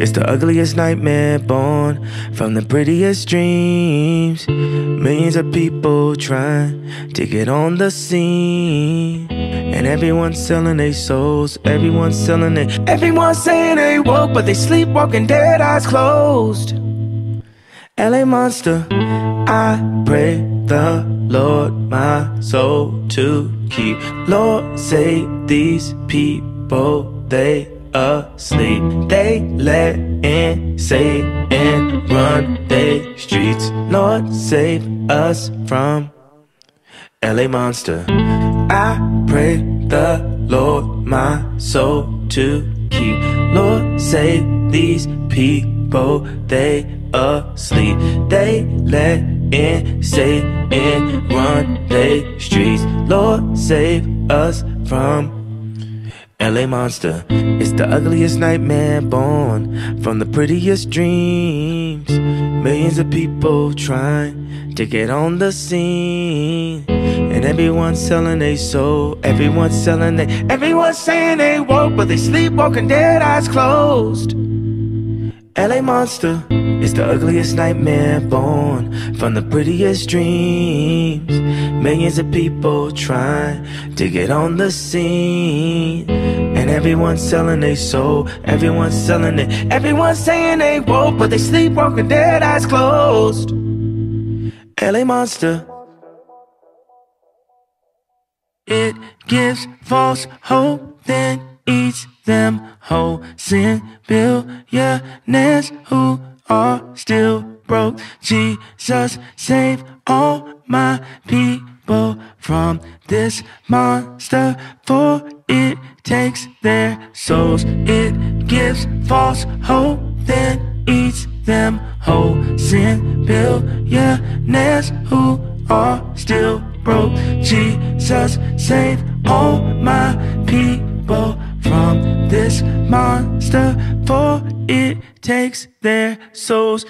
It's the ugliest nightmare born from the prettiest dreams. Millions of people trying to get on the scene. And everyone's selling their souls, everyone's selling it. Everyone's saying they woke, but they sleepwalking dead, eyes closed. LA Monster, I pray the Lord my soul to keep. Lord, save these people, they asleep. They let in Satan run they streets. Lord, save us from LA Monster. I pray the Lord my soul to keep. Lord, save these people, they asleep. They let in Satan run they streets. Lord, save us from LA Monster. It's the ugliest nightmare born from the prettiest dreams. Millions of people trying to get on the scene. And everyone's selling their soul, everyone's selling their, everyone's saying they woke, but they sleepwalking dead, eyes closed. LA Monster is the ugliest nightmare born from the prettiest dreams. Millions of people trying to get on the scene. And everyone's selling their soul, everyone's selling it. Everyone's saying they woke, but they sleepwalking dead, eyes closed. LA Monster. It gives false hope, then eats them whole. Sin billionaires who are still broke. Jesus, save all my people from this monster, for it takes their souls. It gives false hope, then eats them whole. Sin billionaires who are still broke. Jesus, save all my people from this monster, for it takes their souls.